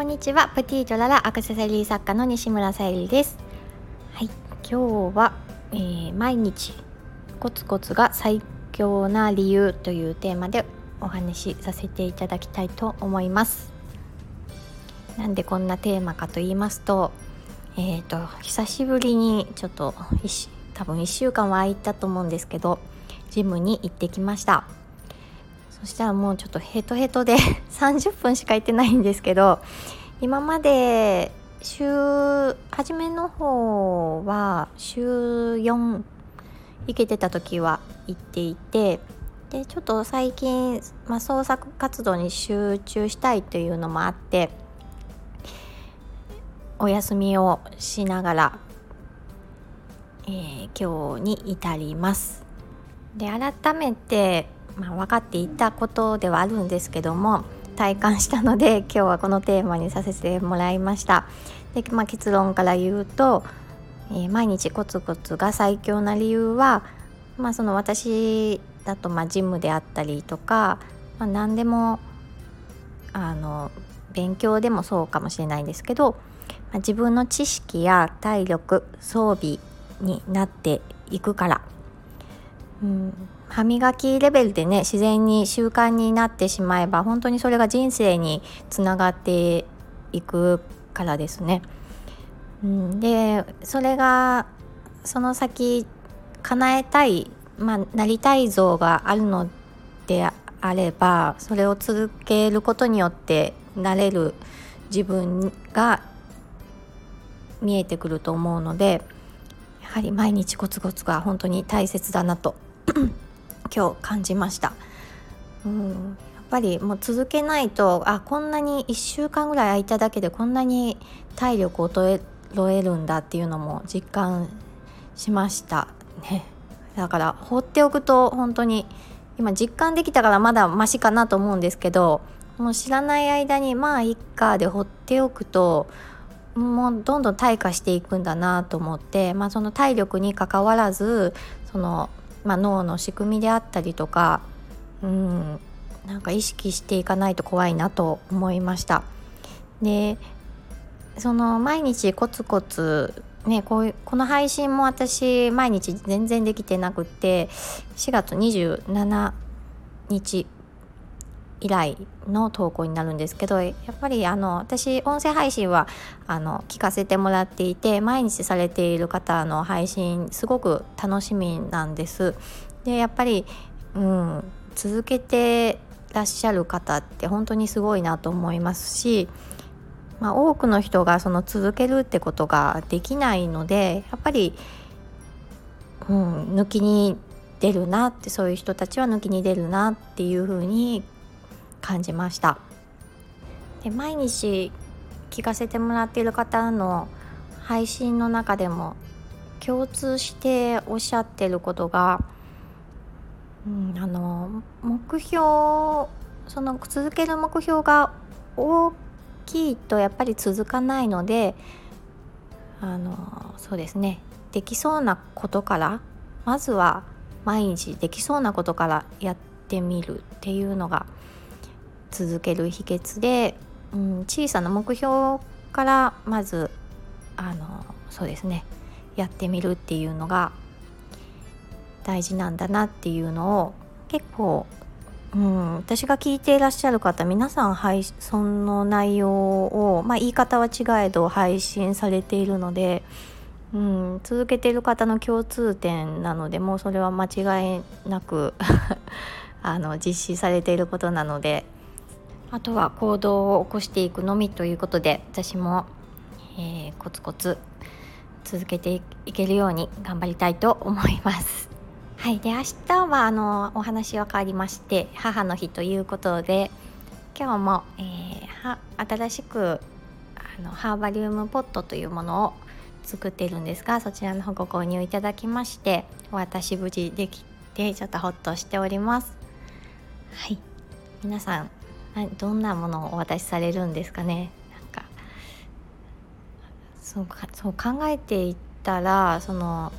こんにちは。プティートララアクセサリー作家の西村さゆりです。はい。今日は、えー、毎日コツコツが最強な理由というテーマでお話しさせていただきたいと思います。なんでこんなテーマかと言いますとえーと、久しぶりにちょっと多分1週間は空いたと思うんですけどジムに行ってきました。そしたらもうちょっとヘトヘトで 30分しか行ってないんですけど今まで週初めの方は週4行けてた時は行っていてでちょっと最近、まあ、創作活動に集中したいというのもあってお休みをしながら、えー、今日に至ります。で改めて、まあ、分かっていたことではあるんですけども体感したので 今日はこのテーマにさせてもらいました。で、まあ、結論から言うと、えー、毎日コツコツが最強な理由は、まあ、その私だとまあジムであったりとか、まあ、何でもあの勉強でもそうかもしれないんですけどまあ、自分の知識や体力装備になっていくから、うん、歯磨きレベルでね自然に習慣になってしまえば本当にそれが人生につながっていくからですね。うん、でそれがその先叶えたい、まあ、なりたい像があるのであればそれを続けることによってなれる自分が見えてくると思うのでやはり毎日コツコツが本当に大切だなと今日感じました。うんやっぱりもう続けないとあこんなに1週間ぐらい空いただけでこんなに体力を衰えるんだっていうのも実感しましたねだから放っておくと本当に今実感できたからまだマシかなと思うんですけどもう知らない間にまあいっかで放っておくともうどんどん退化していくんだなと思って、まあ、その体力にかかわらずその、まあ、脳の仕組みであったりとかうんなんか意識していかないと怖いなと思いました。でその毎日コツコツねこういうこの配信も私毎日全然できてなくって4月27日以来の投稿になるんですけどやっぱりあの私音声配信はあの聞かせてもらっていて毎日されている方の配信すごく楽しみなんです。でやっぱり、うん、続けてらっしゃる方って本当にすごいなと思いますし、まあ、多くの人がその続けるってことができないのでやっぱり、うん、抜きに出るなってそういう人たちは抜きに出るなっていうふうに感じました。で毎日聞かせてもらっている方の配信の中でも共通しておっしゃってることが、うん、あの目標その続ける目標が大きいとやっぱり続かないのであのそうですね。できそうなことからまずは毎日できそうなことからやってみるっていうのが続ける秘訣で、うん、小さな目標からまずあのそうですねやってみるっていうのが大事なんだなっていうのを結構、うん、私が聞いていらっしゃる方皆さん配その内容を、まあ、言い方は違えど配信されているので、うん、続けてる方の共通点なのでもうそれは間違いなく あの実施されていることなのであとは行動を起こしていくのみということで私も、えー、コツコツ続けていけるように頑張りたいと思います。はい、で明日はあのお話は変わりまして母の日ということで今日も、えー、新しくあのハーバリウムポットというものを作っているんですがそちらの方ご購入いただきましてお渡し無事できてちょっとホッとしております。はい皆さんどんなものをお渡しされるんですかね？なんかそうかそう考えていったらその、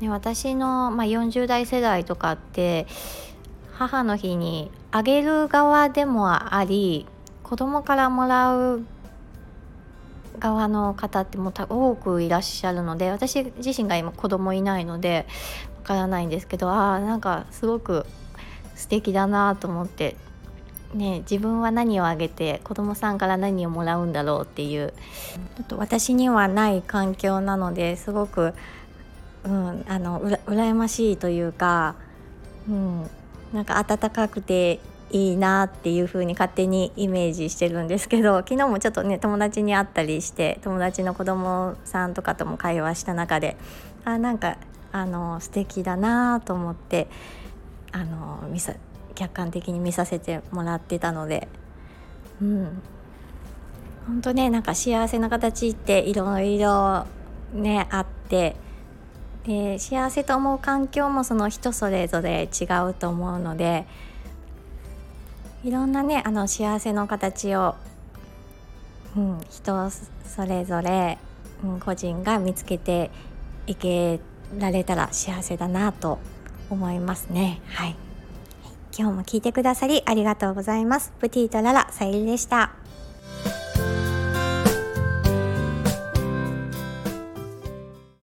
ね、私の、まあ、40代世代とかって母の日にあげる側でもあり子供からもらう側の方っても多くいらっしゃるので私自身が今子供いないのでわからないんですけどあなんかすごく素敵だなと思ってね、自分は何をあげて子供さんから何をもらうんだろうっていう。ちょっと私にはない環境なのですごく、うん、あのうら羨ましいというか、うん、なんか温かくていいなっていう風に勝手にイメージしてるんですけど昨日もちょっとね友達に会ったりして友達の子供さんとかとも会話した中であなんかあの素敵だなと思ってあの見さ客観的に見させてもらってたので。うん。本当ねなんか幸せな形っていろいろねあって。で幸せと思う環境もその人それぞれ違うと思うので。いろんなねあの幸せの形を、うん、人それぞれ、うん、個人が見つけていけられたら幸せだなと思いますね。はい。今日も聞いてくださりありがとうございます。プティとララさゆりでした。